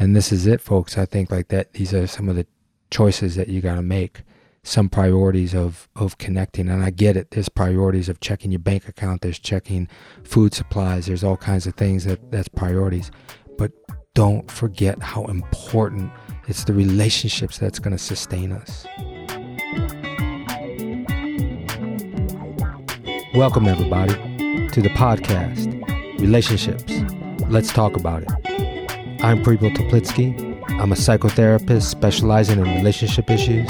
And this is it, folks. I think like that, these are some of the choices that you got to make. Some priorities of, of connecting. And I get it. There's priorities of checking your bank account. There's checking food supplies. There's all kinds of things that that's priorities. But don't forget how important it's the relationships that's going to sustain us. Welcome, everybody, to the podcast, Relationships. Let's talk about it. I'm Preble Toplitsky. I'm a psychotherapist specializing in relationship issues.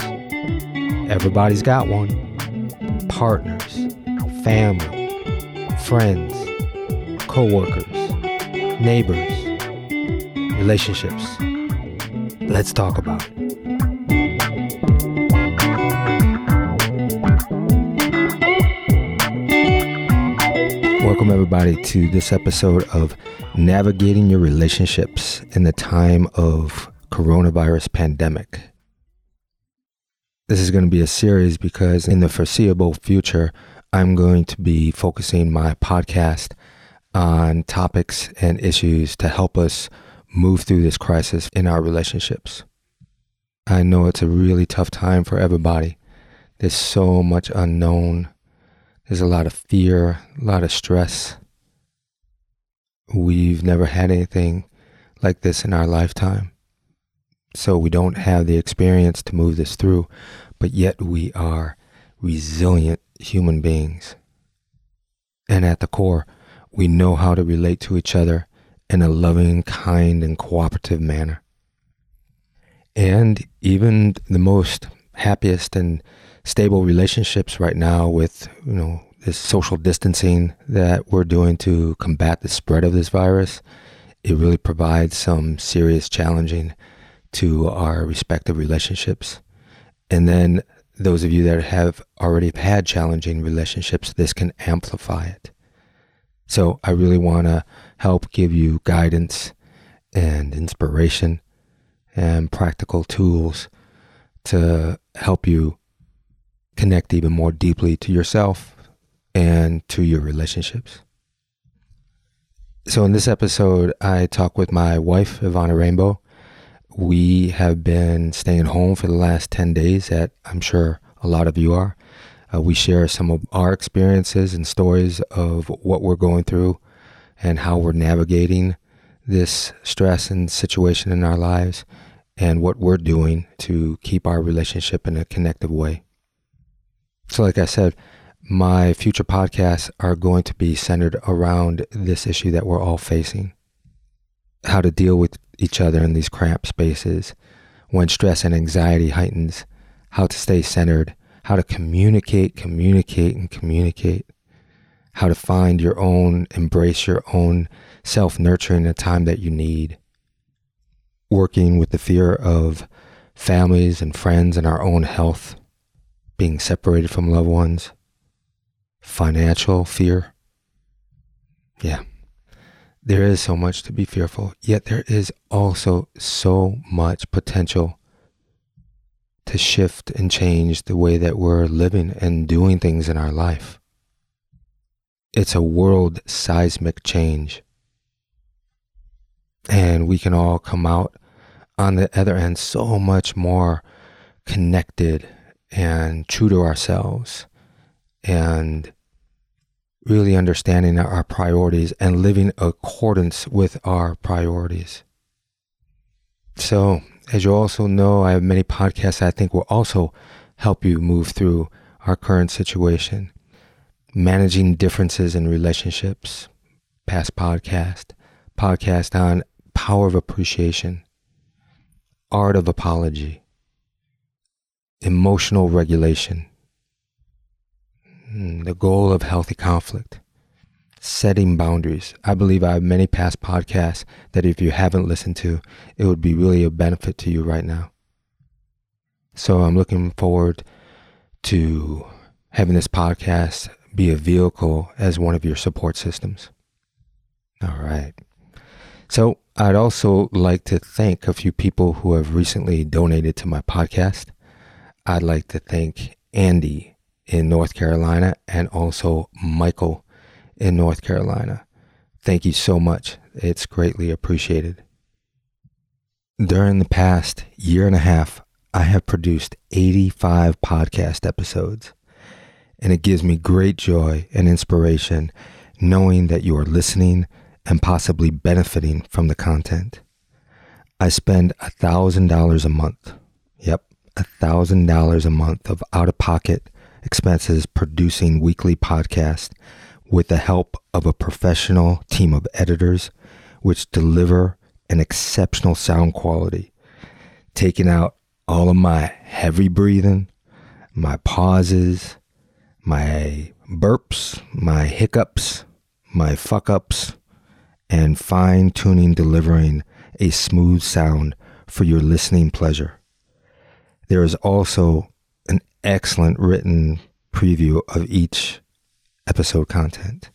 Everybody's got one partners, family, friends, co workers, neighbors, relationships. Let's talk about it. Welcome, everybody, to this episode of Navigating Your Relationships in the Time of Coronavirus Pandemic. This is going to be a series because in the foreseeable future, I'm going to be focusing my podcast on topics and issues to help us move through this crisis in our relationships. I know it's a really tough time for everybody. There's so much unknown there's a lot of fear, a lot of stress. We've never had anything like this in our lifetime. So we don't have the experience to move this through, but yet we are resilient human beings. And at the core, we know how to relate to each other in a loving, kind, and cooperative manner. And even the most happiest and stable relationships right now with, you know, this social distancing that we're doing to combat the spread of this virus, it really provides some serious challenging to our respective relationships. And then those of you that have already had challenging relationships, this can amplify it. So I really want to help give you guidance and inspiration and practical tools to help you connect even more deeply to yourself and to your relationships. So, in this episode, I talk with my wife, Ivana Rainbow. We have been staying home for the last 10 days, that I'm sure a lot of you are. Uh, we share some of our experiences and stories of what we're going through and how we're navigating this stress and situation in our lives and what we're doing to keep our relationship in a connective way. So, like I said, my future podcasts are going to be centered around this issue that we're all facing. How to deal with each other in these cramped spaces when stress and anxiety heightens, how to stay centered, how to communicate, communicate, and communicate, how to find your own, embrace your own self nurturing the time that you need, working with the fear of families and friends and our own health being separated from loved ones, financial fear. Yeah, there is so much to be fearful, yet there is also so much potential to shift and change the way that we're living and doing things in our life. It's a world seismic change. And we can all come out on the other end so much more connected and true to ourselves and really understanding our priorities and living accordance with our priorities. So, as you also know, I have many podcasts I think will also help you move through our current situation. Managing differences in relationships, past podcast, podcast on power of appreciation, art of apology, emotional regulation, hmm, the goal of healthy conflict, setting boundaries. I believe I have many past podcasts that if you haven't listened to, it would be really a benefit to you right now. So I'm looking forward to having this podcast be a vehicle as one of your support systems. All right. So I'd also like to thank a few people who have recently donated to my podcast. I'd like to thank Andy in North Carolina and also Michael in North Carolina. Thank you so much. It's greatly appreciated. During the past year and a half, I have produced 85 podcast episodes, and it gives me great joy and inspiration knowing that you are listening and possibly benefiting from the content. I spend $1,000 a month. Yep, $1,000 a month of out of pocket expenses producing weekly podcasts with the help of a professional team of editors, which deliver an exceptional sound quality, taking out all of my heavy breathing, my pauses, my burps, my hiccups, my fuck ups, and fine tuning delivering a smooth sound for your listening pleasure. There is also an excellent written preview of each episode content.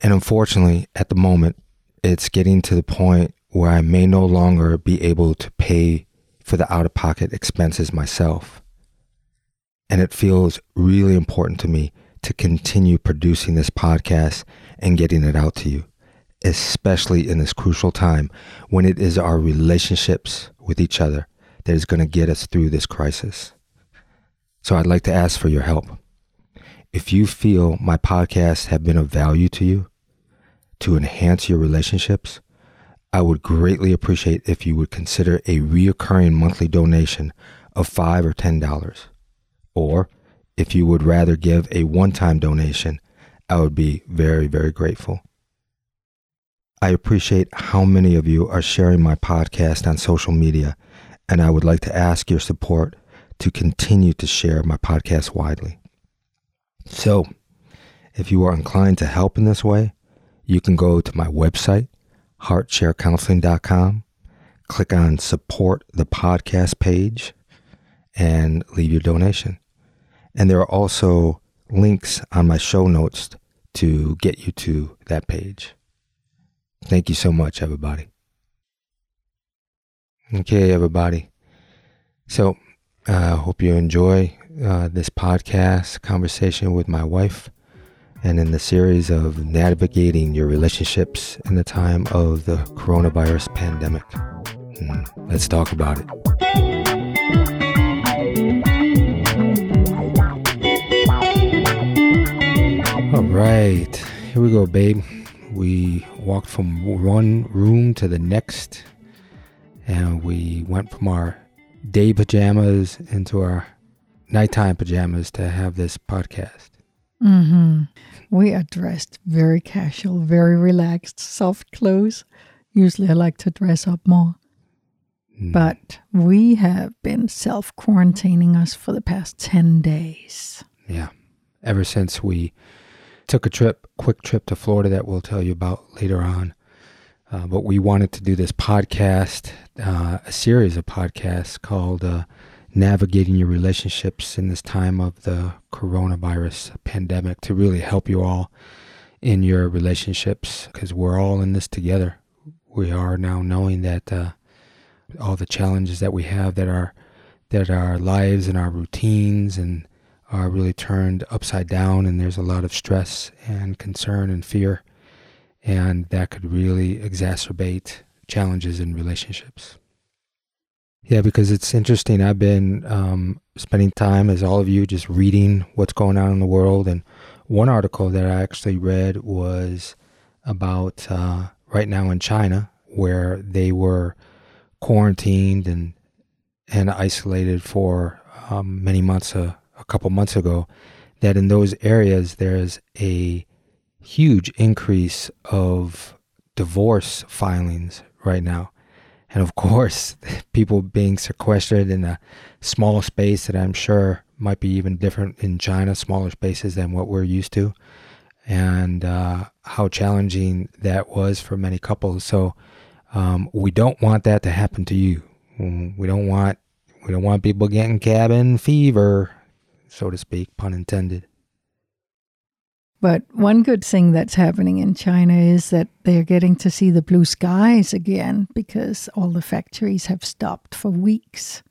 And unfortunately, at the moment, it's getting to the point where I may no longer be able to pay for the out of pocket expenses myself. And it feels really important to me to continue producing this podcast and getting it out to you, especially in this crucial time when it is our relationships with each other that is going to get us through this crisis. So I'd like to ask for your help. If you feel my podcasts have been of value to you to enhance your relationships, I would greatly appreciate if you would consider a reoccurring monthly donation of five or ten dollars. Or if you would rather give a one time donation, I would be very, very grateful. I appreciate how many of you are sharing my podcast on social media, and I would like to ask your support to continue to share my podcast widely. So, if you are inclined to help in this way, you can go to my website, heartsharecounseling.com, click on support the podcast page, and leave your donation. And there are also links on my show notes to get you to that page. Thank you so much, everybody. Okay, everybody. So, I uh, hope you enjoy uh, this podcast conversation with my wife and in the series of navigating your relationships in the time of the coronavirus pandemic. Mm, let's talk about it. Right, here we go, babe. We walked from one room to the next, and we went from our day pajamas into our nighttime pajamas to have this podcast. Mm-hmm. We are dressed very casual, very relaxed, soft clothes. Usually I like to dress up more. Mm. But we have been self quarantining us for the past 10 days. Yeah. Ever since we took a trip, quick trip to Florida that we'll tell you about later on. Uh, but we wanted to do this podcast, uh, a series of podcasts called uh, Navigating Your Relationships in this time of the coronavirus pandemic to really help you all in your relationships because we're all in this together. We are now knowing that uh, all the challenges that we have that are that our lives and our routines and are really turned upside down, and there's a lot of stress and concern and fear, and that could really exacerbate challenges in relationships. Yeah, because it's interesting. I've been um, spending time, as all of you, just reading what's going on in the world. And one article that I actually read was about uh, right now in China, where they were quarantined and and isolated for um, many months, uh, a couple months ago, that in those areas there's a huge increase of divorce filings right now. And of course, people being sequestered in a small space that I'm sure might be even different in China, smaller spaces than what we're used to, and uh, how challenging that was for many couples. So um, we don't want that to happen to you. We don't want we don't want people getting cabin fever so to speak, pun intended. But one good thing that's happening in China is that they're getting to see the blue skies again because all the factories have stopped for weeks.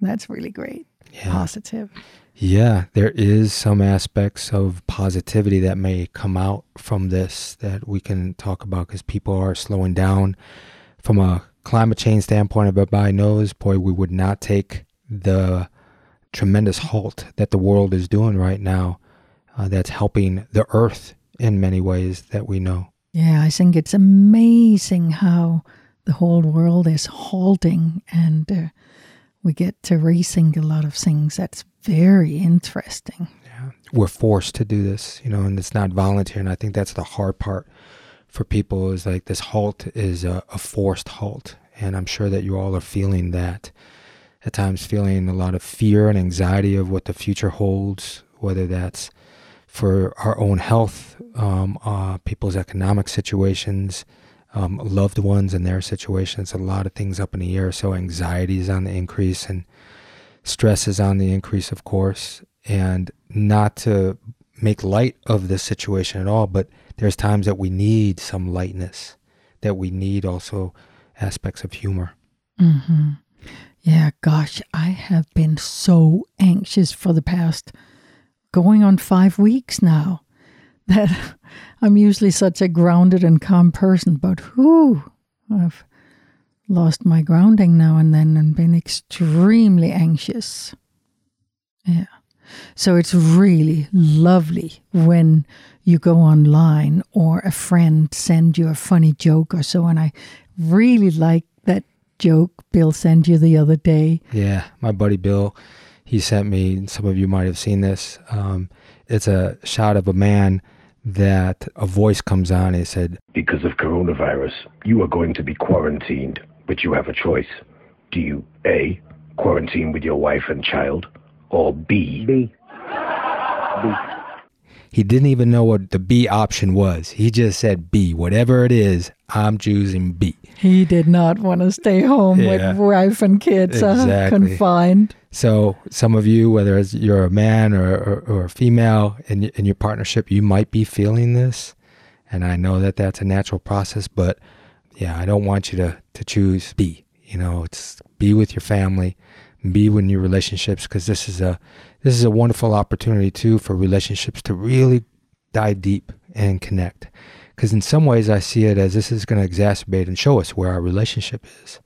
That's really great. Yeah. Positive. Yeah, there is some aspects of positivity that may come out from this that we can talk about because people are slowing down from a climate change standpoint, everybody knows, boy, we would not take the tremendous halt that the world is doing right now uh, that's helping the earth in many ways that we know. Yeah, I think it's amazing how the whole world is halting and uh, we get to rethink a lot of things. That's very interesting. Yeah. We're forced to do this, you know, and it's not voluntary. And I think that's the hard part for people is like this halt is a, a forced halt. And I'm sure that you all are feeling that at times, feeling a lot of fear and anxiety of what the future holds, whether that's for our own health, um, uh, people's economic situations, um, loved ones and their situations, a lot of things up in the air. So anxiety is on the increase and stress is on the increase, of course. And not to make light of this situation at all, but there's times that we need some lightness, that we need also aspects of humor. Mm-hmm. Yeah, gosh, I have been so anxious for the past going on five weeks now that I'm usually such a grounded and calm person, but whoo, I've lost my grounding now and then and been extremely anxious. Yeah. So it's really lovely when you go online or a friend send you a funny joke or so and I really like joke Bill sent you the other day. Yeah, my buddy Bill, he sent me, some of you might have seen this. Um, it's a shot of a man that a voice comes on and said, Because of coronavirus, you are going to be quarantined, but you have a choice. Do you A, quarantine with your wife and child, or B, B. B. He didn't even know what the B option was. He just said B. Whatever it is, I'm choosing B. He did not want to stay home Yeah. with wife and kids uh, Exactly. confined. So some of you, whether it's you're a man or, or, or a female in, in your partnership, you might be feeling this. And I know that that's a natural process, but yeah, I don't want you to, to choose B. You know, it's be with your family, be with your relationships, because this is a this is a wonderful opportunity too for relationships to really dive deep and connect. Because in some ways, I see it as this is going to exacerbate and show us where our relationship is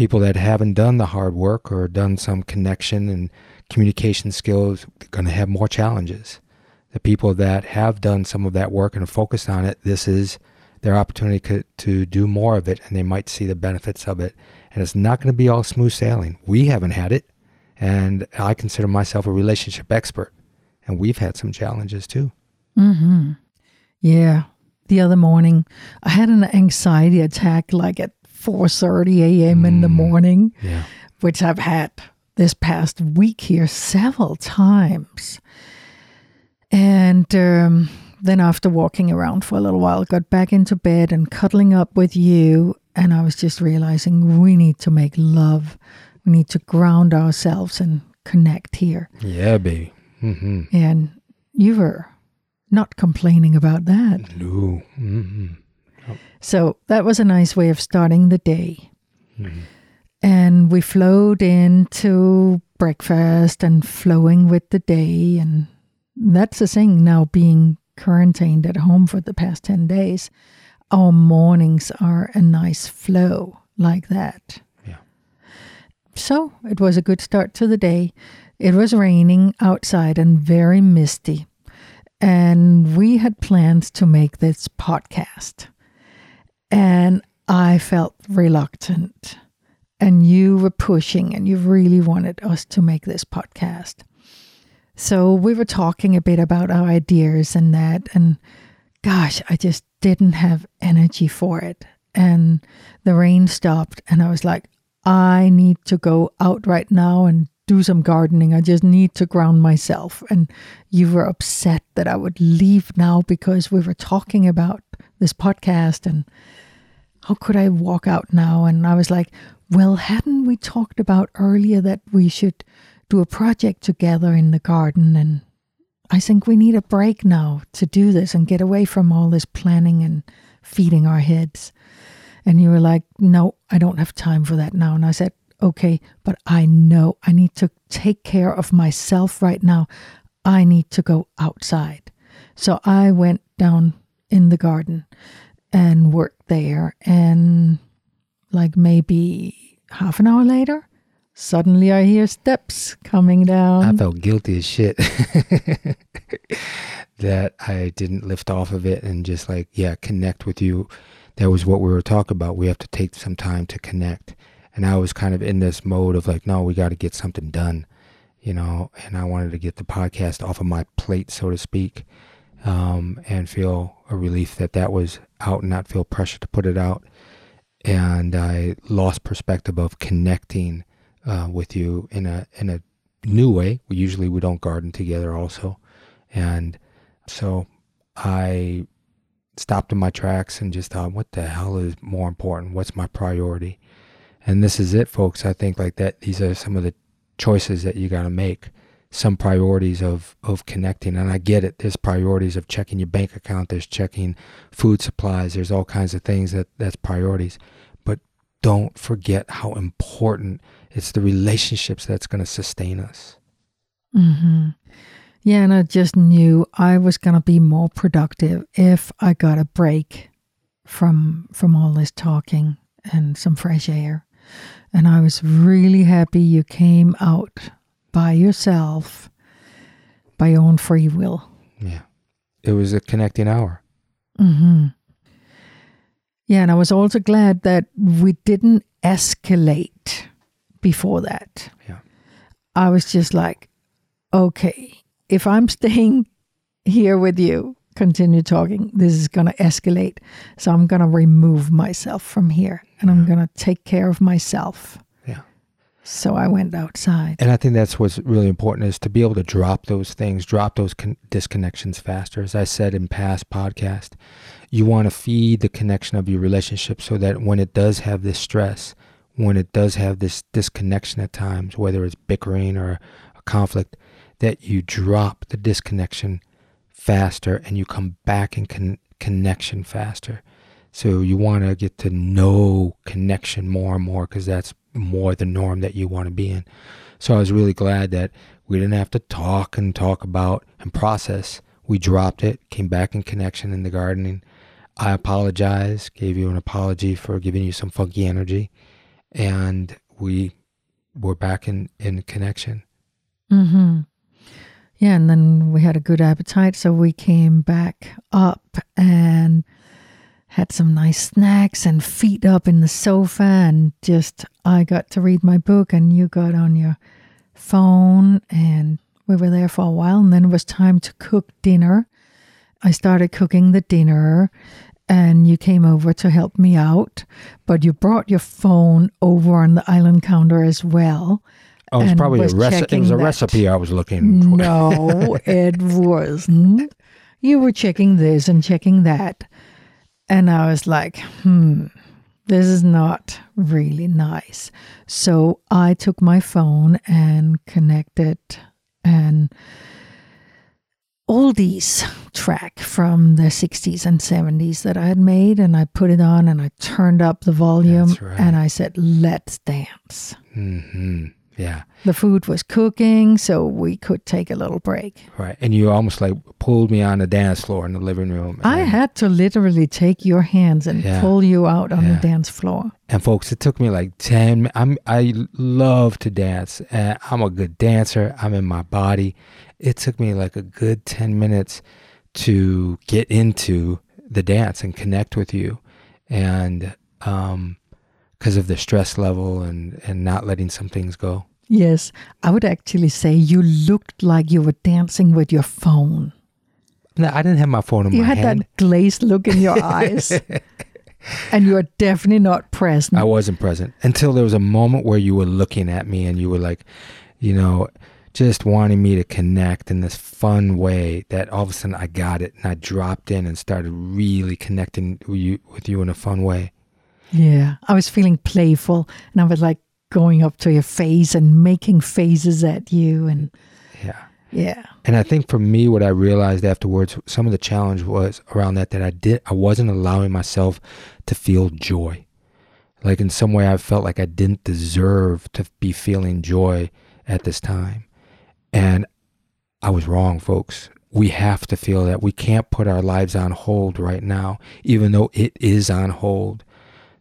people that haven't done the hard work or done some connection and communication skills are going to have more challenges. The people that have done some of that work and are focused on it, this is their opportunity co- to do more of it and they might see the benefits of it. And it's not going to be all smooth sailing. We haven't had it. And I consider myself a relationship expert. And we've had some challenges too. Mm-hmm. Yeah. The other morning, I had an anxiety attack like at 4.30 a.m. in the morning, Yeah. which I've had this past week here several times. And um, then after walking around for a little while, got back into bed and cuddling up with you. And I was just realizing we need to make love. We need to ground ourselves and connect here. Yeah, baby. Mm-hmm. And you were not complaining about that. No. Mm-hmm. So that was a nice way of starting the day. And we flowed into breakfast and flowing with the day. And that's the thing now being quarantined at home for the past 10 days. Our mornings are a nice flow like that. Yeah. So it was a good start to the day. It was raining outside and very misty. And we had plans to make this podcast. And I felt reluctant. And you were pushing, and you really wanted us to make this podcast. So we were talking a bit about our ideas and that. And gosh, I just didn't have energy for it. And the rain stopped, and I was like, I need to go out right now and do some gardening. I just need to ground myself. And you were upset that I would leave now because we were talking about this podcast and how could I walk out now? And I was like, well, hadn't we talked about earlier that we should do a project together in the garden? And I think we need a break now to do this and get away from all this planning and feeding our heads. And you were like, no, I don't have time for that now. And I said, okay, but I know I need to take care of myself right now. I need to go outside. So I went down in the garden and worked there. And like maybe half an hour later, suddenly I hear steps coming down. I felt guilty as shit that I didn't lift off of it and just like, yeah, connect with you. That was what we were talking about. We have to take some time to connect. And I was kind of in this mode of like, no, we got to get something done, you know, and I wanted to get the podcast off of my plate, so to speak, um, and feel a relief that that was out and not feel pressure to put it out. And I lost perspective of connecting uh, with you in a in a new way. We usually we don't garden together also, and so I stopped in my tracks and just thought, what the hell is more important? What's my priority? And this is it, folks. I think like that. These are some of the choices that you got to make. Some priorities of of connecting, and I get it. There's priorities of checking your bank account. There's checking food supplies. There's all kinds of things that that's priorities. But don't forget how important it's the relationships that's going to sustain us. hmm Yeah, and I just knew I was going to be more productive if I got a break from from all this talking and some fresh air. And I was really happy you came out by yourself by your own free will. Yeah, it was a connecting hour. hmm Yeah, and I was also glad that we didn't escalate before that. Yeah. I was just like, okay, if I'm staying here with you, continue talking, this is going to escalate. So I'm going to remove myself from here and I'm going to take care of myself. Yeah. So I went outside. And I think that's what's really important is to be able to drop those things, drop those con- disconnections faster. As I said in past podcast, you want to feed the connection of your relationship so that when it does have this stress, when it does have this disconnection at times, whether it's bickering or a conflict, that you drop the disconnection faster and you come back in con- connection faster. So you want to get to know connection more and more because that's more the norm that you want to be in. So I was really glad that we didn't have to talk and talk about and process. We dropped it, came back in connection in the gardening. I apologize, gave you an apology for giving you some funky energy, and we were back in, in connection. hmm Yeah, and then we had a good appetite, so we came back up and had some nice snacks and feet up in the sofa and just I got to read my book and you got on your phone and we were there for a while and then it was time to cook dinner. I started cooking the dinner and you came over to help me out, but you brought your phone over on the island counter as well. Oh, it was and probably was a recipe. It checking was a recipe I was looking for. No, it wasn't. You were checking this and checking that. And I was like, hmm, this is not really nice. So I took my phone and connected an oldies track from the 60s and 70s that I had made. And I put it on and I turned up the volume right. and I said, let's dance. hmm Yeah, The food was cooking, so we could take a little break. right. And you almost like pulled me on the dance floor in the living room. I had to literally take your hands and Yeah. pull you out on Yeah. the dance floor. And folks, it took me like 10 I'm I love to dance. And I'm a good dancer. I'm in my body. It took me like a good 10 minutes to get into the dance and connect with you. And um because of the stress level and and not letting some things go. Yes, I would actually say you looked like you were dancing with your phone. No, I didn't have my phone in You my had that glazed look in your eyes. and you are definitely not present. I wasn't present until there was a moment where you were looking at me and you were like, you know, just wanting me to connect in this fun way that all of a sudden I got it and I dropped in and started really connecting with you, with you in a fun way. Yeah, I was feeling playful and I was like going up to your face and making faces at you. And Yeah. yeah, And I think for me, what I realized afterwards, some of the challenge was around that, that I did, I wasn't allowing myself to feel joy. Like in some way, I felt like I didn't deserve to be feeling joy at this time. And I was wrong, folks. We have to feel that. We can't put our lives on hold right now, even though it is on hold.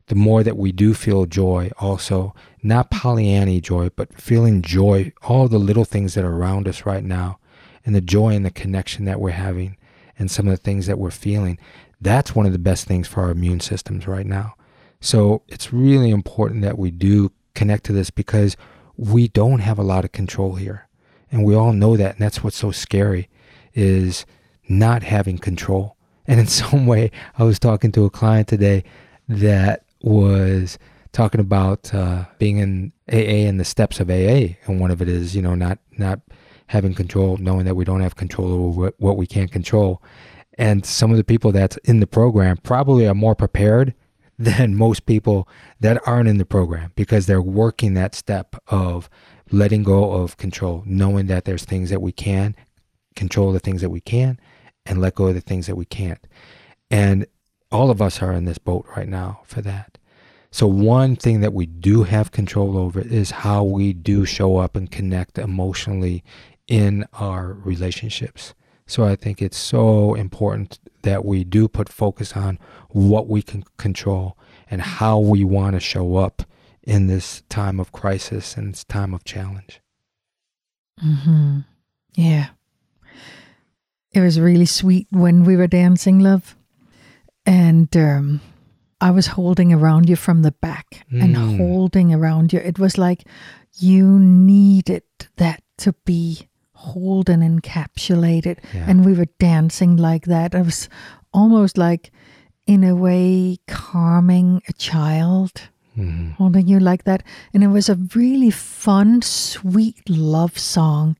The more that we do feel joy also, not Pollyanny joy, but feeling joy, all the little things that are around us right now, and the joy and the connection that we're having, and some of the things that we're feeling, that's one of the best things for our immune systems right now. So it's really important that we do connect to this because we don't have a lot of control here. And we all know that. And that's what's so scary is not having control. And in some way, I was talking to a client today that was talking about uh, being in AA and the steps of AA, and one of it is you know not not having control, knowing that we don't have control over what, what we can't control. And some of the people that's in the program probably are more prepared than most people that aren't in the program because they're working that step of letting go of control, knowing that there's things that we can control the things that we can and let go of the things that we can't. And all of us are in this boat right now for that. So, one thing that we do have control over is how we do show up and connect emotionally in our relationships. So, I think it's so important that we do put focus on what we can control and how we want to show up in this time of crisis and this time of challenge. Mm-hmm. Yeah. It was really sweet when we were dancing, love and um, I was holding around you from the back mm. and holding around you. It was like you needed that to be hold and encapsulated, yeah. and we were dancing like that. It was almost like, in a way, calming a child. Mm-hmm. Holding you like that. And it was a really fun, sweet love song.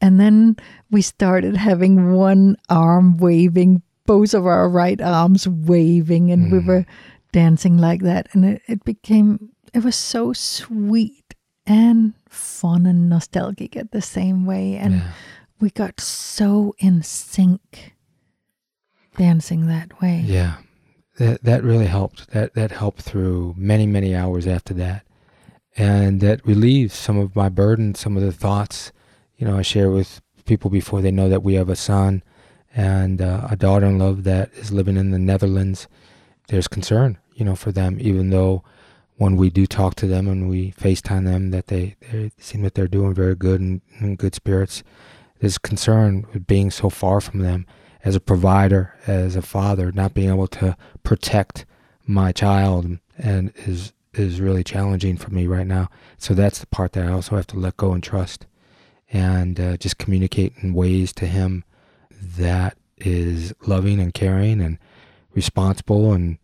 And then we started having one arm waving both of our right arms waving and mm. we were dancing like that. And it, it became it was so sweet and fun and nostalgic at the same way. And yeah. we got so in sync dancing that way. Yeah. That that really helped. That that helped through many many hours after that. And that relieves some of my burden some of the thoughts you know i share with people before they know that we have a son and uh, a daughter-in-law that is living in the Netherlands. There's concern, you know, for them, even though when we do talk to them and we FaceTime them, that they, they seem that they're doing very good and in good spirits. There's concern with being so far from them as a provider, as a father, not being able to protect my child, and is is really challenging for me right now. So that's the part that I also have to let go and trust, and uh, just communicate in ways to him that is loving and caring and responsible and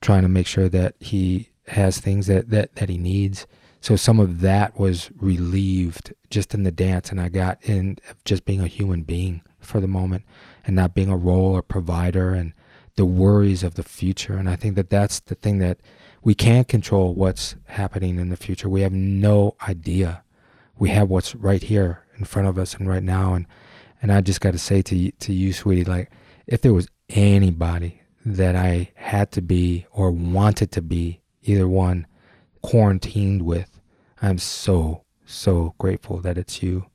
trying to make sure that he has things that, that, that he needs. So some of that was relieved just in the dance, and I got in just being a human being for the moment and not being a role or provider and the worries of the future. And I think that that's the thing that we can't control what's happening in the future. We have no idea. We have what's right here in front of us and right now. And and I just got to say to to you, sweetie, like if there was anybody that I had to be or wanted to be, either one, quarantined with, I'm so so grateful that it's you.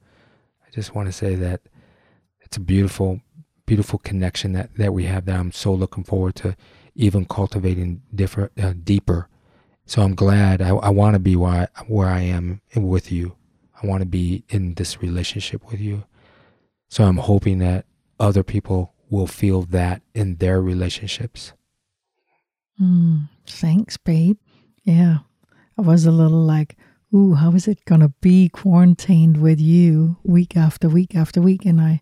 I just want to say that it's a beautiful, beautiful connection that that we have. That I'm so looking forward to even cultivating different, uh, deeper. So I'm glad. I, I want to be where I, where I am with you. I want to be in this relationship with you. So I'm hoping that other people will feel that in their relationships. Mm, thanks, babe. Yeah. I was a little like, ooh, how is it going to be quarantined with you week after week after week? And I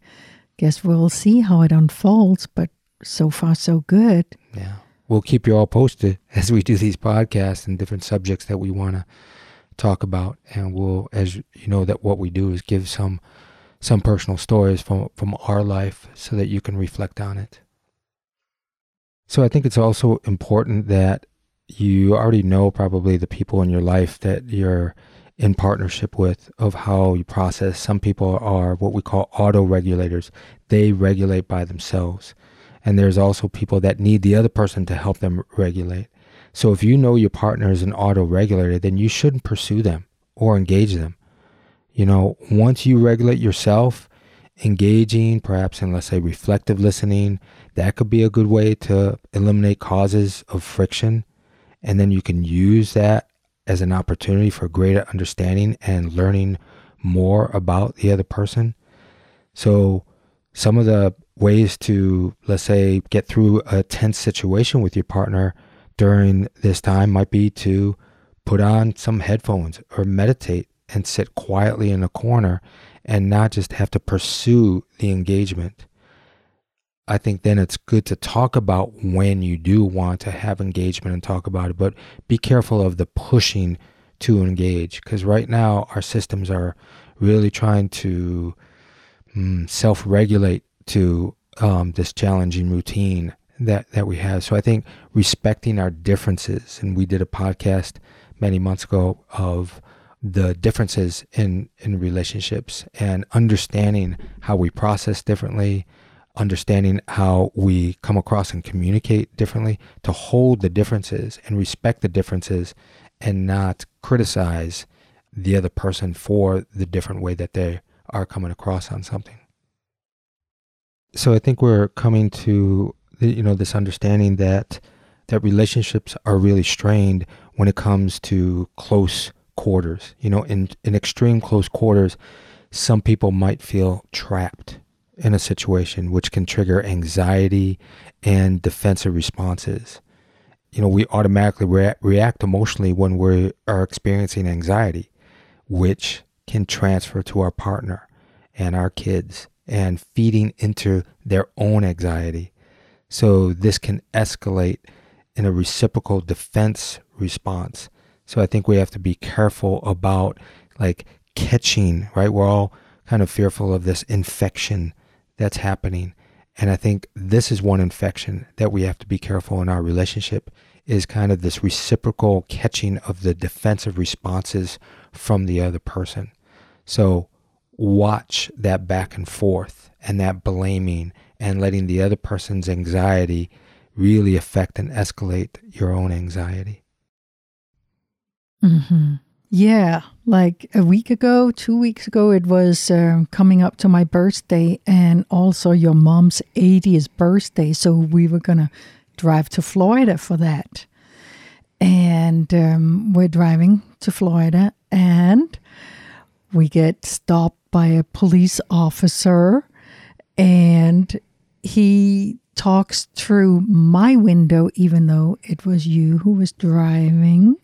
guess we'll see how it unfolds, but so far, so good. Yeah. We'll keep you all posted as we do these podcasts and different subjects that we want to talk about. And we'll, as you know, that what we do is give some some personal stories from, from our life so that you can reflect on it. So I think it's also important that you already know probably the people in your life that you're in partnership with of how you process. Some people are what we call auto regulators. They regulate by themselves. And there's also people that need the other person to help them regulate. So if you know your partner is an auto regulator, then you shouldn't pursue them or engage them. You know, once you regulate yourself, engaging, perhaps in, let's say, reflective listening, that could be a good way to eliminate causes of friction And then you can use that as an opportunity for greater understanding and learning more about the other person. So, some of the ways to, let's say, get through a tense situation with your partner during this time might be to put on some headphones or meditate and sit quietly in a corner and not just have to pursue the engagement. I think then it's good to talk about when you do want to have engagement and talk about it, but be careful of the pushing to engage because right now our systems are really trying to mm, self regulate to um, this challenging routine that, that we have. So I think respecting our differences, and we did a podcast many months ago of the differences in, in relationships and understanding how we process differently, understanding how we come across and communicate differently, to hold the differences and respect the differences and not criticize the other person for the different way that they are coming across on something. So I think we're coming to you know this understanding that that relationships are really strained when it comes to close quarters. You know, in in extreme close quarters, some people might feel trapped in a situation which can trigger anxiety and defensive responses. You know, we automatically rea- react emotionally when we are experiencing anxiety, which can transfer to our partner and our kids and feeding into their own anxiety. So this can escalate in a reciprocal defense response. So I think we have to be careful about like catching, right? We're all kind of fearful of this infection that's happening. And I think this is one infection that we have to be careful in our relationship is kind of this reciprocal catching of the defensive responses from the other person. So watch that back and forth and that blaming and letting the other person's anxiety really affect and escalate your own anxiety. Mm-hmm. Yeah, like a week ago, two weeks ago, it was uh, coming up to my birthday and also your mom's 80th birthday. So we were going to drive to Florida for that. And um, we're driving to Florida and we get stopped by a police officer and he talks through my window even though it was you who was driving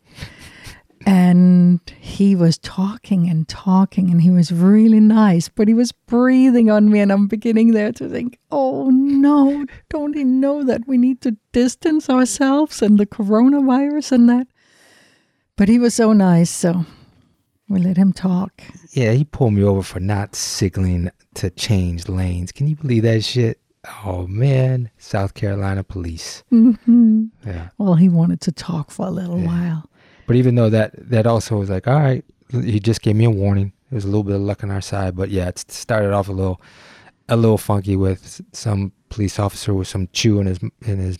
and he was talking and talking and he was really nice but he was breathing on me and i'm beginning there to think oh no don't he know that we need to distance ourselves and the coronavirus and that but he was so nice so we let him talk. Yeah, he pulled me over for not signaling to change lanes. Can you believe that shit? Oh man, South Carolina police. Mm-hmm. Yeah. Well, he wanted to talk for a little yeah. while. But even though that that also was like, all right, he just gave me a warning. There was a little bit of luck on our side, but yeah, it started off a little a little funky with some police officer with some chew in his in his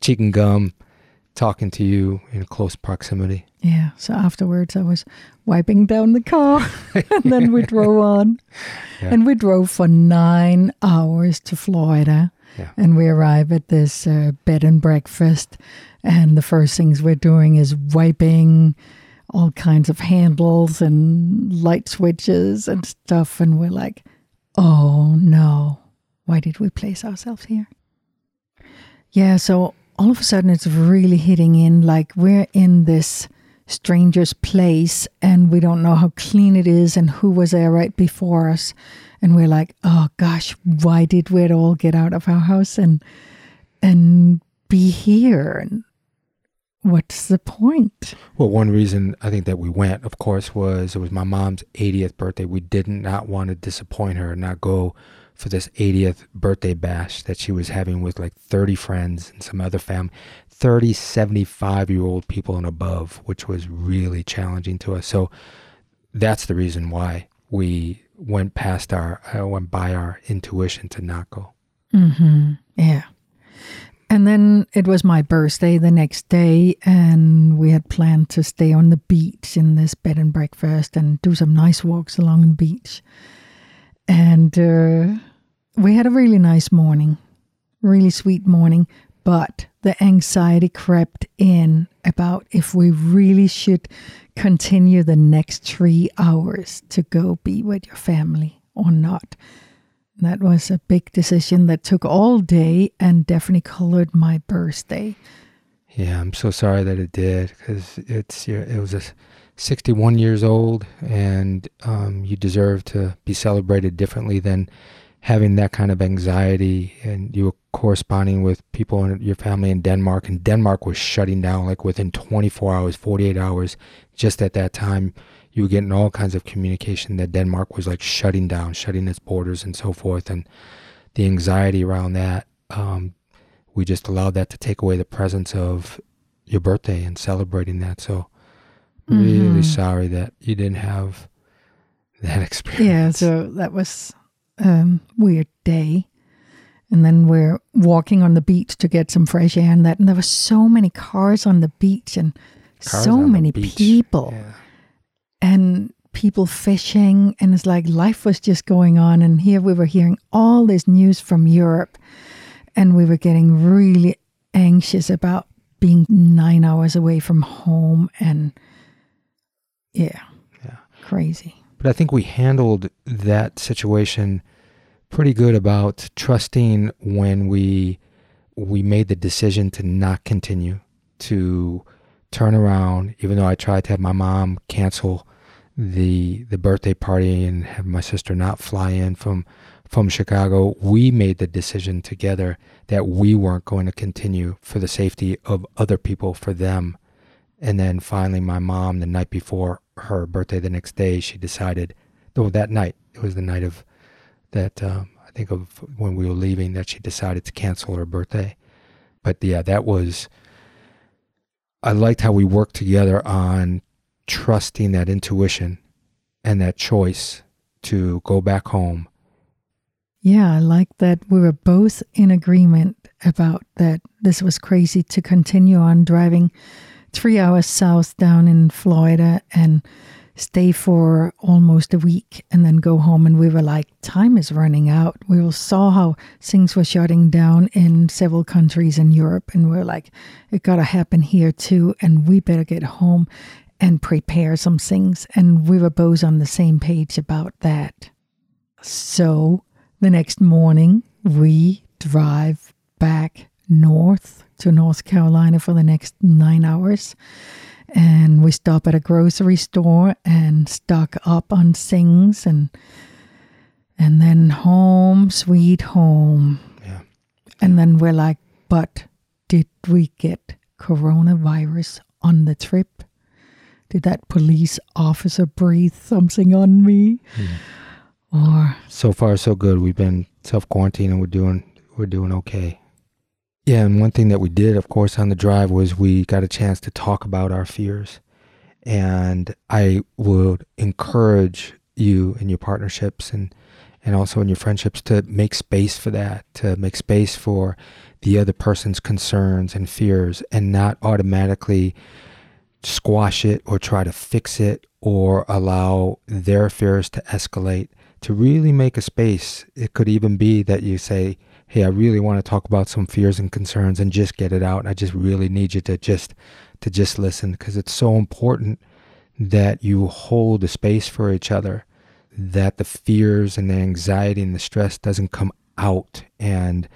cheek and gum talking to you in close proximity. Yeah. So afterwards, I was wiping down the car, and then we drove on, yeah. and we drove for nine hours to Florida, yeah. and we arrive at this uh, bed and breakfast, and the first things we're doing is wiping all kinds of handles and light switches and stuff, and we're like, oh no, why did we place ourselves here? Yeah. So all of a sudden it's really hitting in like we're in this stranger's place and we don't know how clean it is and who was there right before us and we're like oh gosh why did we all get out of our house and and be here and what's the point? Well one reason i think that we went of course was it was my mom's 80th birthday. We did not want to disappoint her and not go for this 80th birthday bash that she was having with like 30 friends and some other family 30 75 year old people and above which was really challenging to us. So that's the reason why we went past our uh, went by our intuition to not go. Mm-hmm. yeah and then it was my birthday the next day, and we had planned to stay on the beach in this bed and breakfast and do some nice walks along the beach. And uh, we had a really nice morning, really sweet morning. But the anxiety crept in about if we really should continue the next three hours to go be with your family or not. That was a big decision that took all day and definitely colored my birthday. Yeah, I'm so sorry that it did because it's it was a 61 years old, and um, you deserve to be celebrated differently than having that kind of anxiety. And you were corresponding with people in your family in Denmark, and Denmark was shutting down like within 24 hours, 48 hours. Just at that time, you were getting all kinds of communication that Denmark was like shutting down, shutting its borders, and so forth. And the anxiety around that, um, we just allowed that to take away the presence of your birthday and celebrating that. So really Mhm. sorry that you didn't have that experience. Yeah, so that was um weird day. And then we're walking on the beach to get some fresh air and that and there were so many cars on the beach and Cars so many people Yeah. And people fishing and it's like life was just going on and here we were hearing all this news from Europe and we were getting really anxious about being 9 hours away from home and yeah. Yeah. Crazy. But I think we handled that situation pretty good about trusting when we we made the decision to not continue to turn around even though I tried to have my mom cancel the the birthday party and have my sister not fly in from from Chicago we made the decision together that we weren't going to continue for the safety of other people for them and then finally, my mom, the night before her birthday, the next day, she decided, though that night, it was the night of that, um, I think of when we were leaving, that she decided to cancel her birthday. But yeah, that was, I liked how we worked together on trusting that intuition and that choice to go back home. Yeah, I like that we were both in agreement about that this was crazy to continue on driving three hours south down in Florida and stay for almost a week and then go home. And we were like, time is running out. We all saw how things were shutting down in several countries in Europe. And we are like, it got to happen here too. And we better get home and prepare some things. And we were both on the same page about that. So the next morning, we drive back north to North Carolina for the next nine hours. And we stop at a grocery store and stock up on things and and then home, sweet home. Yeah. And then we're like, but did we get coronavirus on the trip? Did that police officer breathe something on me? Hmm. Or So far, so good. We've been self quarantining and we're doing, we're doing okay. Yeah, and one thing that we did, of course, on the drive was we got a chance to talk about our fears. And I would encourage you in your partnerships and, and also in your friendships to make space for that, to make space for the other person's concerns and fears and not automatically squash it or try to fix it or allow their fears to escalate. To really make a space, it could even be that you say, hey, I really want to talk about some fears and concerns and just get it out. I just really need you to just to just listen because it's so important that you hold the space for each other, that the fears and the anxiety and the stress doesn't come out and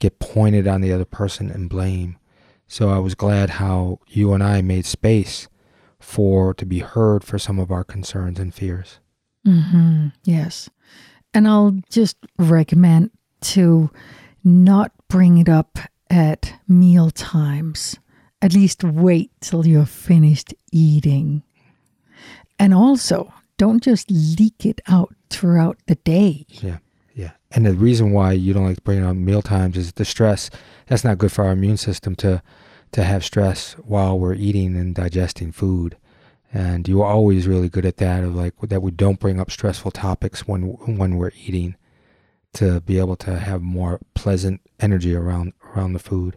get pointed on the other person and blame. So I was glad how you and I made space for to be heard for some of our concerns and fears. Mm-hmm. Yes. And I'll just recommend to not bring it up at meal times. At least wait till you're finished eating. And also, don't just leak it out throughout the day. Yeah. Yeah. And the reason why you don't like to bring it on meal times is the stress. That's not good for our immune system to to have stress while we're eating and digesting food. And you are always really good at that of like that we don't bring up stressful topics when when we're eating to be able to have more pleasant energy around around the food.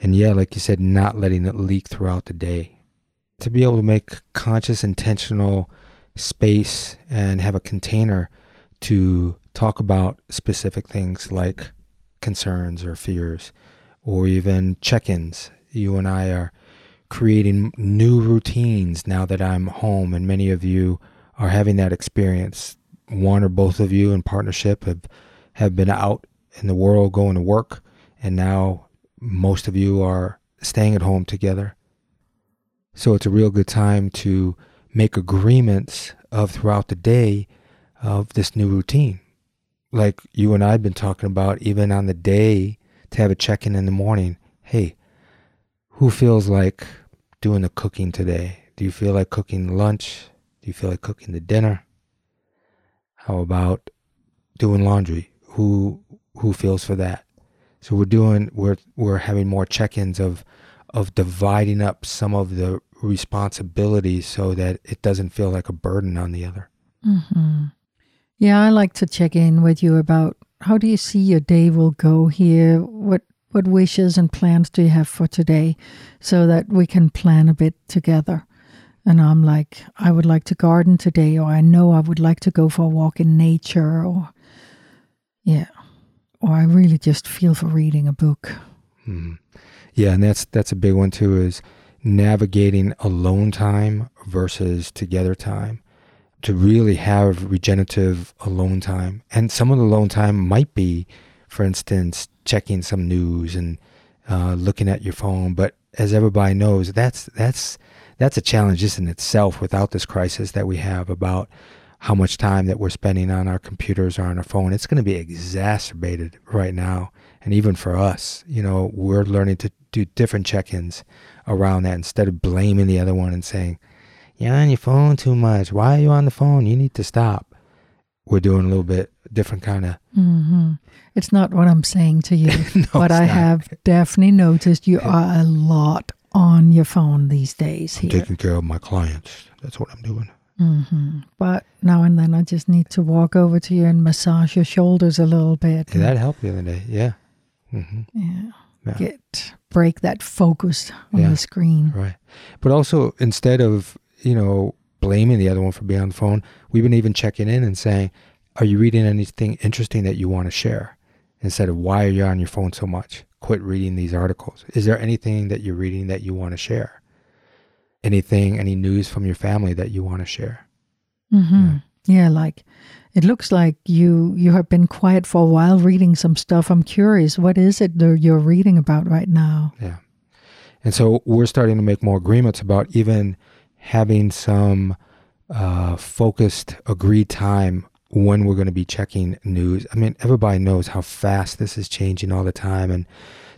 And yeah, like you said, not letting it leak throughout the day. To be able to make conscious, intentional space and have a container to talk about specific things like concerns or fears or even check ins. You and I are creating new routines now that I'm home, and many of you are having that experience. One or both of you in partnership have, have been out in the world going to work, and now most of you are staying at home together. So it's a real good time to make agreements of throughout the day of this new routine. Like you and I have been talking about, even on the day to have a check in in the morning. Hey, who feels like doing the cooking today? Do you feel like cooking lunch? Do you feel like cooking the dinner? How about doing laundry? Who who feels for that? So we're doing we're we're having more check-ins of of dividing up some of the responsibilities so that it doesn't feel like a burden on the other. Mm-hmm. Yeah, I like to check in with you about how do you see your day will go here? What what wishes and plans do you have for today so that we can plan a bit together? And I'm like, I would like to garden today, or I know I would like to go for a walk in nature, or yeah, or I really just feel for reading a book. Mm-hmm. Yeah, and that's that's a big one too. Is navigating alone time versus together time to really have regenerative alone time. And some of the alone time might be, for instance, checking some news and uh, looking at your phone. But as everybody knows, that's that's that's a challenge just in itself without this crisis that we have about how much time that we're spending on our computers or on our phone. It's going to be exacerbated right now. And even for us, you know, we're learning to do different check ins around that instead of blaming the other one and saying, You're on your phone too much. Why are you on the phone? You need to stop. We're doing a little bit different kind of. Mm-hmm. It's not what I'm saying to you, no, but I not. have definitely noticed you are a lot on your phone these days I'm here. taking care of my clients. That's what I'm doing. Hmm But now and then I just need to walk over to you and massage your shoulders a little bit. Yeah, that helped the other day. Yeah. hmm yeah. Yeah. Get break that focus on Yeah. the screen. Right. But also, instead of, you know, blaming the other one for being on the phone, we've been even checking in and saying, Are you reading anything interesting that you want to share? Instead of, Why are you on your phone so much? Quit reading these articles. Is there anything that you're reading that you want to share? Anything, any news from your family that you want to share? hmm Yeah, like it looks like you you have been quiet for a while reading some stuff. I'm curious, what is it that you're reading about right now? Yeah. And so we're starting to make more agreements about even having some uh, focused, agreed time when we're going to be checking news. I mean, everybody knows how fast this is changing all the time and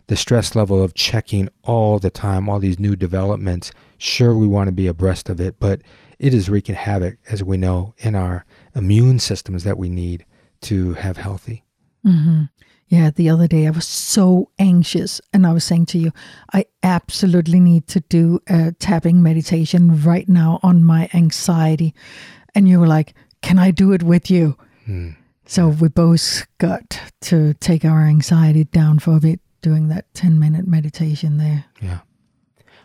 the stress level of checking all the time, all these new developments. Sure, we want to be abreast of it, but it is wreaking havoc, as we know, in our immune systems that we need to have healthy. hmm Yeah, the other day I was so anxious, and I was saying to you, I absolutely need to do a tapping meditation right now on my anxiety. And you were like, Can I do it with you? Hmm. So we both got to take our anxiety down for a bit doing that 10 minute meditation there. Yeah.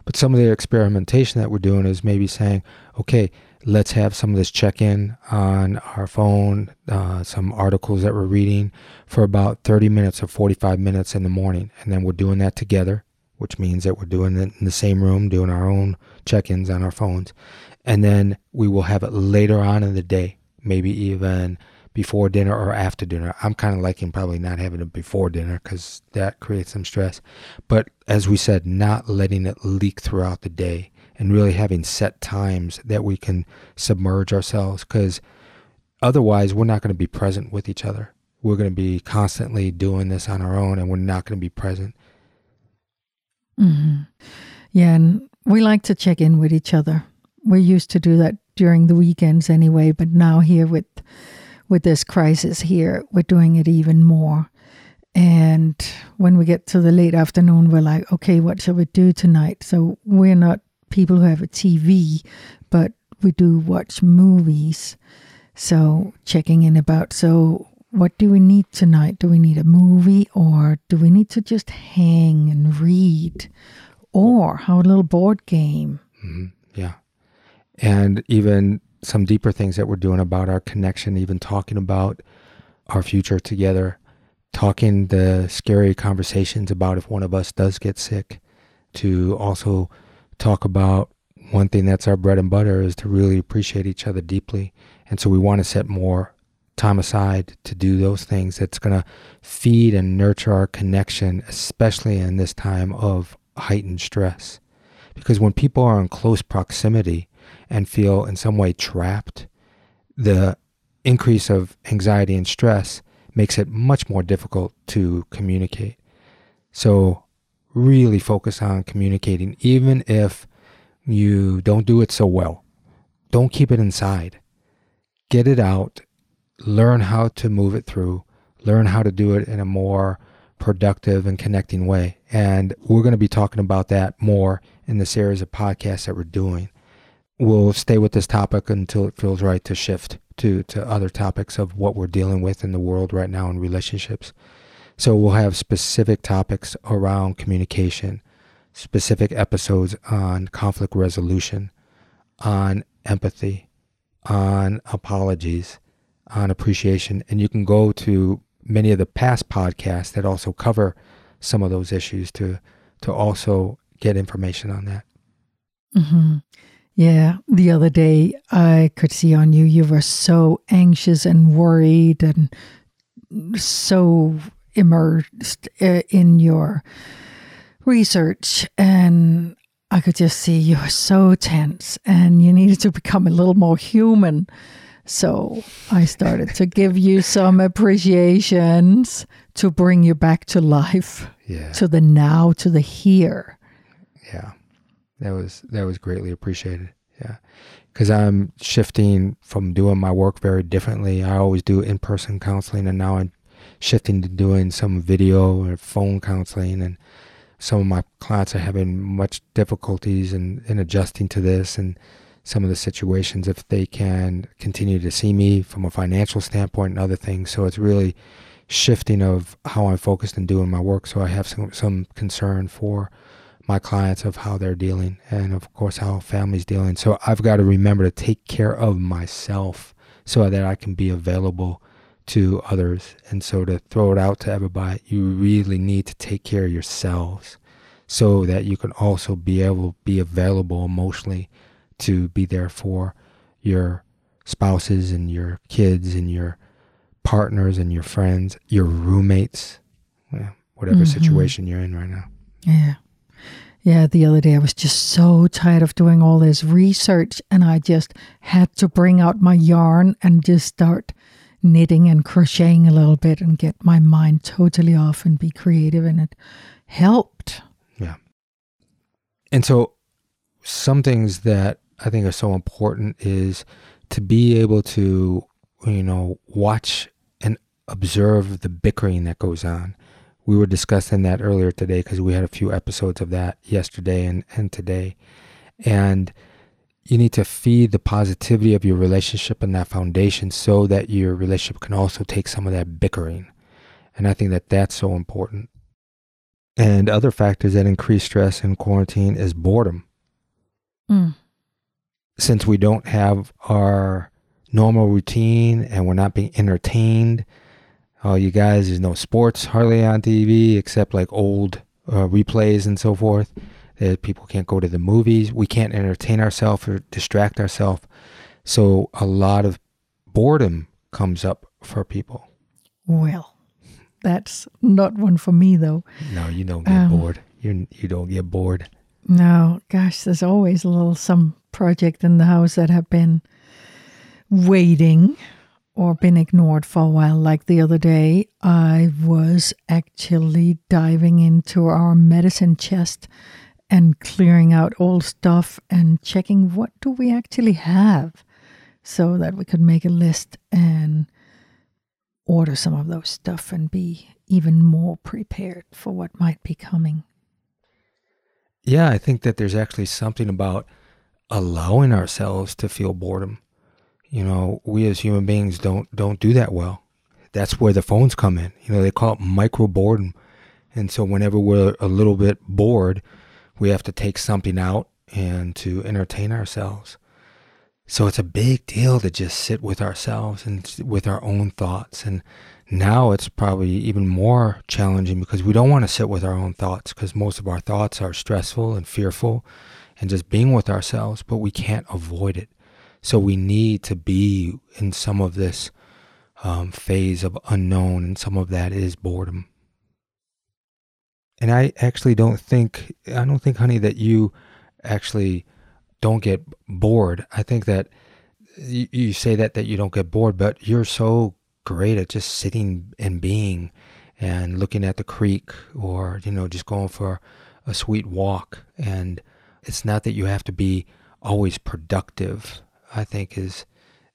But some of the experimentation that we're doing is maybe saying, okay, let's have some of this check in on our phone, uh, some articles that we're reading for about 30 minutes or 45 minutes in the morning. And then we're doing that together, which means that we're doing it in the same room, doing our own check ins on our phones. And then we will have it later on in the day, maybe even before dinner or after dinner. I'm kind of liking probably not having it before dinner because that creates some stress. But as we said, not letting it leak throughout the day and really having set times that we can submerge ourselves because otherwise we're not going to be present with each other. We're going to be constantly doing this on our own and we're not going to be present. hmm Yeah, and we like to check in with each other. We used to do that during the weekends anyway, but now here with with this crisis here, we're doing it even more. And when we get to the late afternoon, we're like, okay, what shall we do tonight? So we're not people who have a TV, but we do watch movies. So checking in about, so what do we need tonight? Do we need a movie or do we need to just hang and read or have a little board game? hmm Yeah. And even some deeper things that we're doing about our connection, even talking about our future together, talking the scary conversations about if one of us does get sick, to also talk about one thing that's our bread and butter is to really appreciate each other deeply. And so we want to set more time aside to do those things that's going to feed and nurture our connection, especially in this time of heightened stress. Because when people are in close proximity and feel in some way trapped, the increase of anxiety and stress makes it much more difficult to communicate. So, really focus on communicating, even if you don't do it so well. Don't keep it inside. Get it out. Learn how to move it through. Learn how to do it in a more productive and connecting way. And we're going to be talking about that more in the series of podcasts that we're doing. We'll stay with this topic until it feels right to shift to, to other topics of what we're dealing with in the world right now in relationships. So we'll have specific topics around communication, specific episodes on conflict resolution, on empathy, on apologies, on appreciation. And you can go to many of the past podcasts that also cover some of those issues to to also get information on that. Mm-hmm. Yeah, the other day I could see on you you were so anxious and worried and so immersed uh, in your research and I could just see you were so tense and you needed to become a little more human. So I started to give you some appreciations to bring you back to life, Yeah. to the now, to the here. Yeah. That was that was greatly appreciated. Yeah. Cuz I'm shifting from doing my work very differently. I always do in-person counseling and now I'm shifting to doing some video or phone counseling and some of my clients are having much difficulties in, in adjusting to this and some of the situations if they can continue to see me from a financial standpoint and other things. So it's really shifting of how I'm focused in doing my work. So I have some some concern for my clients of how they're dealing and of course how families dealing. So I've got to remember to take care of myself so that I can be available to others. And so to throw it out to everybody, you really need to take care of yourselves so that you can also be able to be available emotionally to be there for your spouses and your kids and your partners and your friends, your roommates, yeah, whatever Mhm. situation you're in right now. Yeah. Yeah, the other day I was just so tired of doing all this research and I just had to bring out my yarn and just start knitting and crocheting a little bit and get my mind totally off and be creative and it helped. Yeah. And so, some things that I think are so important is to be able to, you know, watch and observe the bickering that goes on. We were discussing that earlier today because we had a few episodes of that yesterday and, and today. And you need to feed the positivity of your relationship and that foundation so that your relationship can also take some of that bickering. And I think that that's so important. And other factors that increase stress in quarantine is boredom. Mm. Since we don't have our normal routine and we're not being entertained, oh, you guys, there's no sports hardly on TV except like old uh, replays and so forth. Uh, people can't go to the movies. We can't entertain ourselves or distract ourselves. So a lot of boredom comes up for people. Well, that's not one for me though. No, you don't get Um, bored. You you don't get bored. No, gosh, there's always a little some project in the house that have been waiting or been ignored for a while. Like the other day, I was actually diving into our medicine chest and clearing out old stuff and checking what do we actually have so that we could make a list and order some of those stuff and be even more prepared for what might be coming. Yeah, I think that there's actually something about allowing ourselves to feel boredom. You know, we as human beings don't don't do that well. That's where the phones come in. You know, they call it micro boredom. And so whenever we're a little bit bored, we have to take something out and to entertain ourselves. So it's a big deal to just sit with ourselves and with our own thoughts and now it's probably even more challenging because we don't want to sit with our own thoughts because most of our thoughts are stressful and fearful and just being with ourselves, but we can't avoid it. So we need to be in some of this um, phase of unknown, and some of that is boredom. And I actually don't think, I don't think, honey, that you actually don't get bored. I think that you, you say that that you don't get bored, but you're so great at just sitting and being and looking at the creek or you know just going for a sweet walk and it's not that you have to be always productive i think is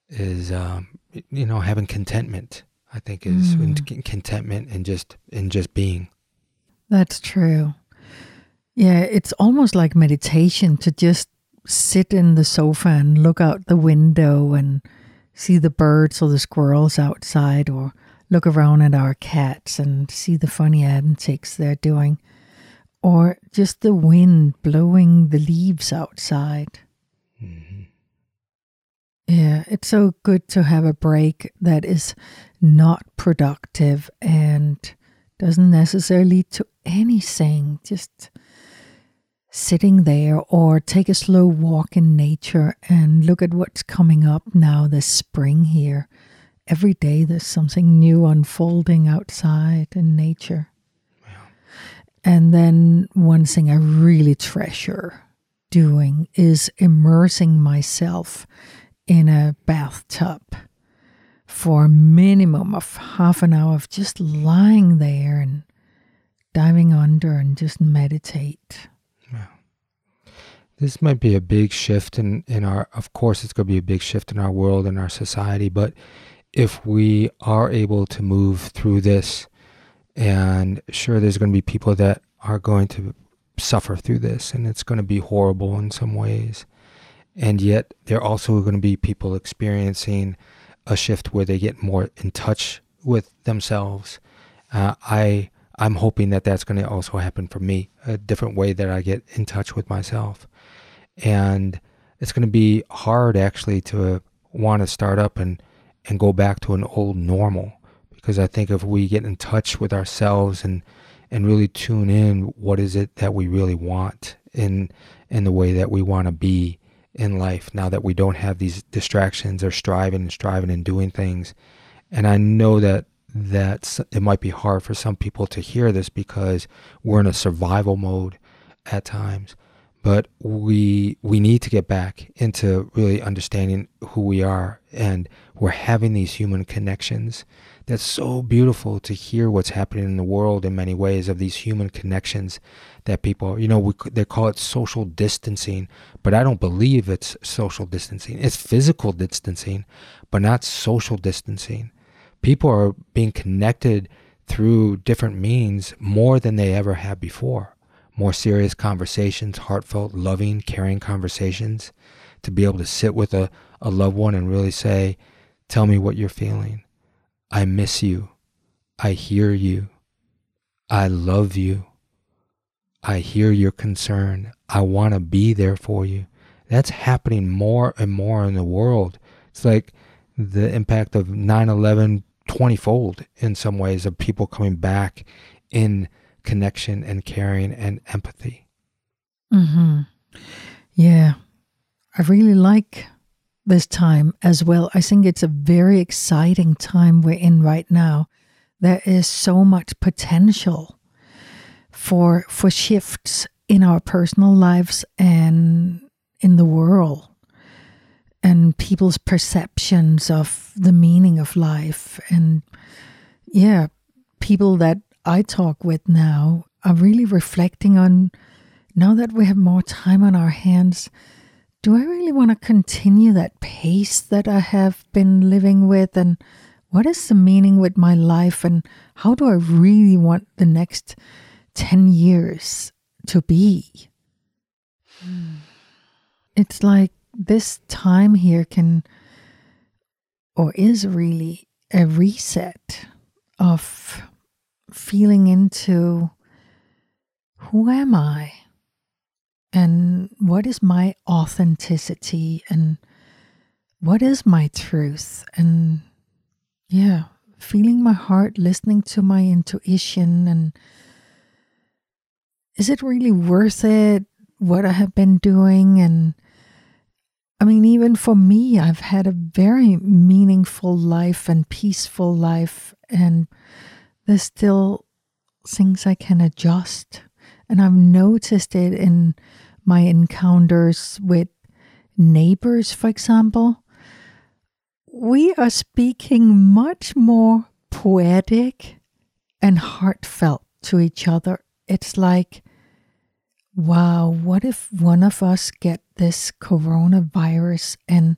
is um, you know having contentment i think is mm. contentment and just in just being that's true yeah it's almost like meditation to just sit in the sofa and look out the window and see the birds or the squirrels outside or look around at our cats and see the funny antics they're doing or just the wind blowing the leaves outside. Mm-hmm. Yeah, it's so good to have a break that is not productive and doesn't necessarily lead to anything. Just sitting there or take a slow walk in nature and look at what's coming up now this spring here. Every day there's something new unfolding outside in nature. And then one thing I really treasure doing is immersing myself in a bathtub for a minimum of half an hour of just lying there and diving under and just meditate. This might be a big shift in, in our, of course, it's going to be a big shift in our world and our society. But if we are able to move through this, and sure, there's going to be people that are going to suffer through this, and it's going to be horrible in some ways. And yet, there are also going to be people experiencing a shift where they get more in touch with themselves. Uh, I I'm hoping that that's going to also happen for me, a different way that I get in touch with myself and it's going to be hard actually to want to start up and and go back to an old normal because I think if we get in touch with ourselves and and really tune in what is it that we really want in in the way that we want to be in life now that we don't have these distractions or striving and striving and doing things. And I know that that it might be hard for some people to hear this because we're in a survival mode at times but we we need to get back into really understanding who we are. And we're having these human connections that's so beautiful to hear what's happening in the world in many ways of these human connections that people you know we, they call it social distancing but i don't believe it's social distancing. It's physical distancing but not social distancing. People are being connected through different means more than they ever have before. More serious conversations, heartfelt, loving, caring conversations, to be able to sit with a, a loved one and really say, Tell me what you're feeling. I miss you. I hear you. I love you. I hear your concern. I want to be there for you. That's happening more and more in the world. It's like the impact of 9 11 20 fold in some ways of people coming back in connection and caring and empathy. Mm-hmm. Yeah, I really like this time as well. I think it's a very exciting time we're in right now. There is so much potential for for shifts in our personal lives and in the world and people's perceptions of the meaning of life and yeah people that I talk with now are really reflecting on now that we have more time on our hands, do I really want to continue that pace that I have been living with? And what is the meaning with my life? And how do I really want the next 10 years to be? Hmm. It's like this time here can, or is really a reset of feeling into who am I? And what is my authenticity? And what is my truth? And yeah, feeling my heart, listening to my intuition, and is it really worth it? What I have been doing, and I mean, even for me, I've had a very meaningful life and peaceful life, and there's still things I can adjust. And I've noticed it in my encounters with neighbors, for example. We are speaking much more poetic and heartfelt to each other. It's like wow, what if one of us get this coronavirus and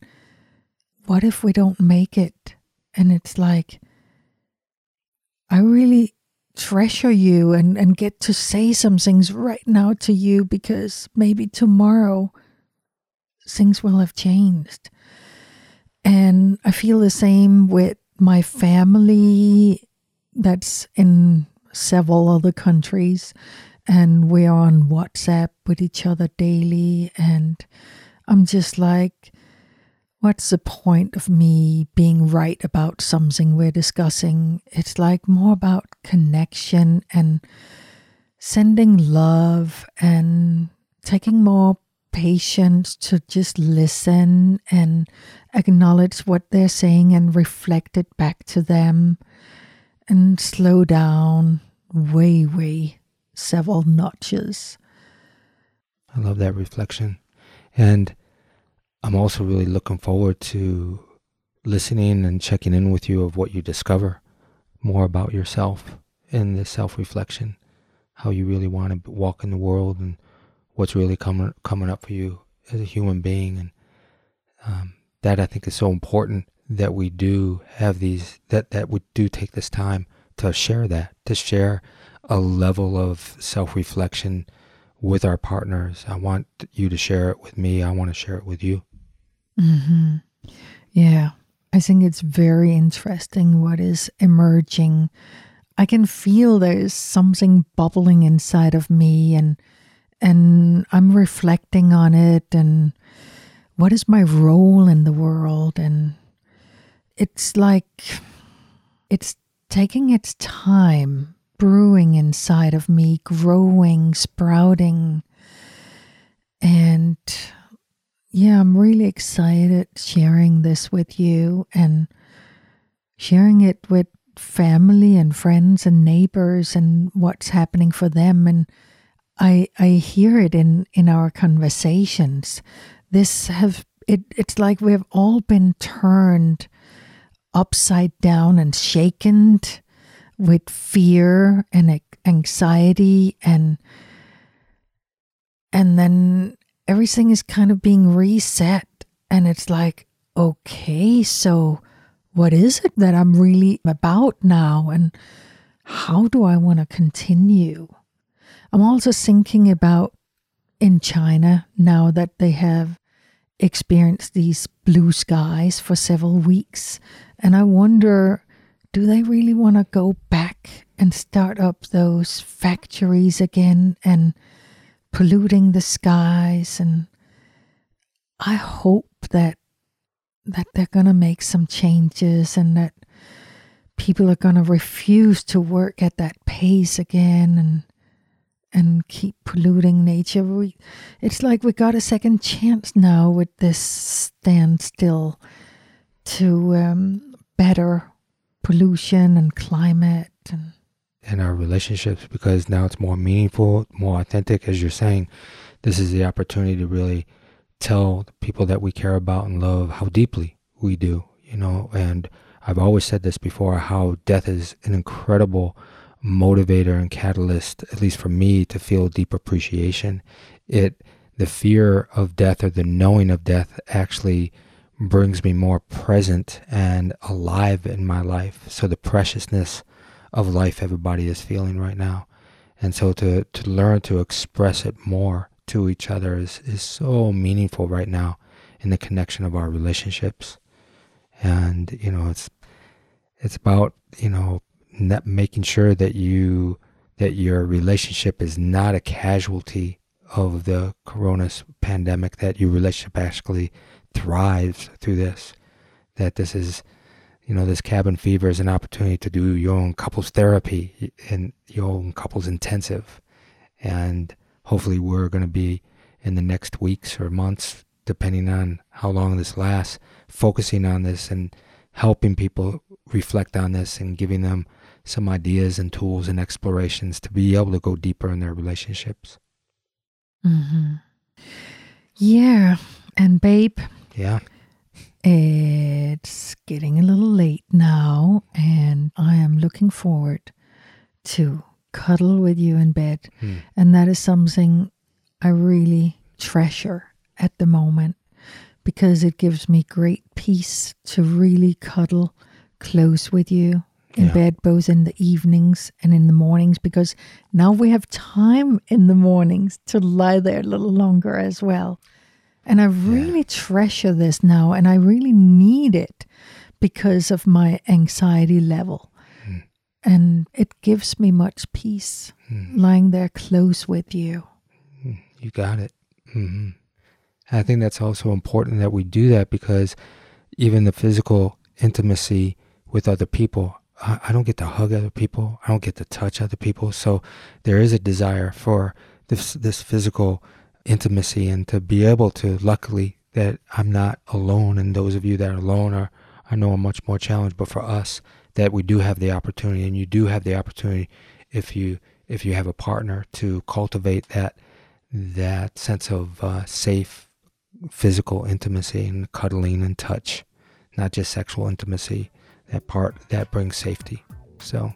what if we don't make it? And it's like, I really treasure you and, and get to say some things right now to you because maybe tomorrow things will have changed. And I feel the same with my family that's in several other countries and we're on WhatsApp with each other daily. And I'm just like, what's the point of me being right about something we're discussing? It's like more about connection and sending love and taking more patience to just listen and acknowledge what they're saying and reflect it back to them and slow down way, way several notches. I love that reflection. And I'm also really looking forward to listening and checking in with you of what you discover more about yourself in this self reflection, how you really want to walk in the world and what's really coming coming up for you as a human being. And um, that I think is so important that we do have these that that we do take this time to share that to share a level of self reflection with our partners. I want you to share it with me. I want to share it with you. Mm-hmm. Yeah, I think it's very interesting what is emerging. I can feel there's something bubbling inside of me, and and I'm reflecting on it, and what is my role in the world, and it's like it's taking its time brewing inside of me, growing, sprouting. And yeah, I'm really excited sharing this with you and sharing it with family and friends and neighbors and what's happening for them and I I hear it in in our conversations. This have it it's like we've all been turned upside down and shaken with fear and anxiety and and then everything is kind of being reset and it's like okay so what is it that i'm really about now and how do i want to continue? I'm also thinking about in china now that they have experienced these blue skies for several weeks and i wonder do they really want to go back and start up those factories again and polluting the skies and I hope that that they're going to make some changes and that people are going to refuse to work at that pace again and and keep polluting nature. We, it's like we got a second chance now with this standstill to um, better pollution and climate and and our relationships because now it's more meaningful, more authentic as you're saying. This is the opportunity to really tell the people that we care about and love how deeply we do, you know, and I've always said this before how death is an incredible motivator and catalyst at least for me to feel deep appreciation. It the fear of death or the knowing of death actually brings me more present and alive in my life. So the preciousness of life everybody is feeling right now. And so to, to learn to express it more to each other is, is so meaningful right now in the connection of our relationships. And, you know, it's, it's about, you know, making sure that you, that your relationship is not a casualty of the corona pandemic, that your relationship actually thrives through this. That this is, you know, this cabin fever is an opportunity to do your own couples therapy and your own couples intensive. And hopefully, we're going to be in the next weeks or months, depending on how long this lasts, focusing on this and helping people reflect on this and giving them some ideas and tools and explorations to be able to go deeper in their relationships. Mm-hmm. Yeah. And, babe. Yeah. It's getting a little late now, and I am looking forward to cuddle with you in bed. Hmm. And that is something I really treasure at the moment because it gives me great peace to really cuddle close with you in Yeah. bed, both in the evenings and in the mornings, because now we have time in the mornings to lie there a little longer as well. And I really treasure this now, and I really need it because of my anxiety level. Hmm. And it gives me much peace hmm. lying there close with you. Hmm. You got it. hmm I think that's also important that we do that because even the physical intimacy with other people, I, I don't get to hug other people. I don't get to touch other people. So there is a desire for this this physical intimacy and to be able to. Luckily, that I'm not alone, and those of you that are alone are, I know, are much more challenged. But for us, that we do have the opportunity, and you do have the opportunity if you if you have a partner to cultivate that that sense of uh, safe physical intimacy and cuddling and touch, not just sexual intimacy. That part that brings safety. So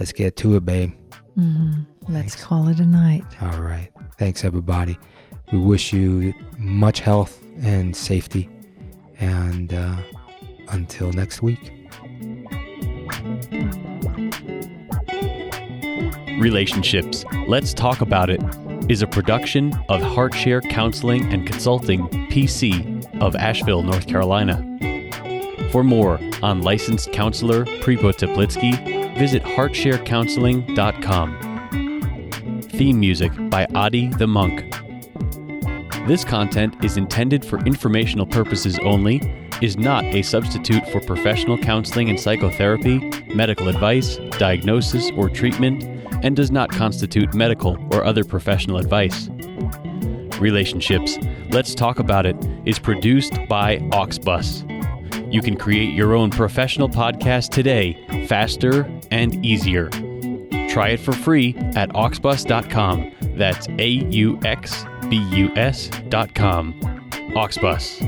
let's get to it, babe. Mhm. Let's Thanks. call it a night. All right. Thanks, everybody. We wish you much health and safety. And uh, until next week. Relationships. Let's Talk About It is a production of Heartshare Counseling and Consulting, PC, of Asheville, North Carolina. For more on licensed counselor Prepo Teplitsky, visit heartsharecounseling.com. Theme music by Adi the Monk. This content is intended for informational purposes only, is not a substitute for professional counseling and psychotherapy, medical advice, diagnosis, or treatment, and does not constitute medical or other professional advice. Relationships, Let's Talk About It is produced by Auxbus. You can create your own professional podcast today, faster and easier. Try it for free at auxbus.com. That's A U X B U S.com. Auxbus.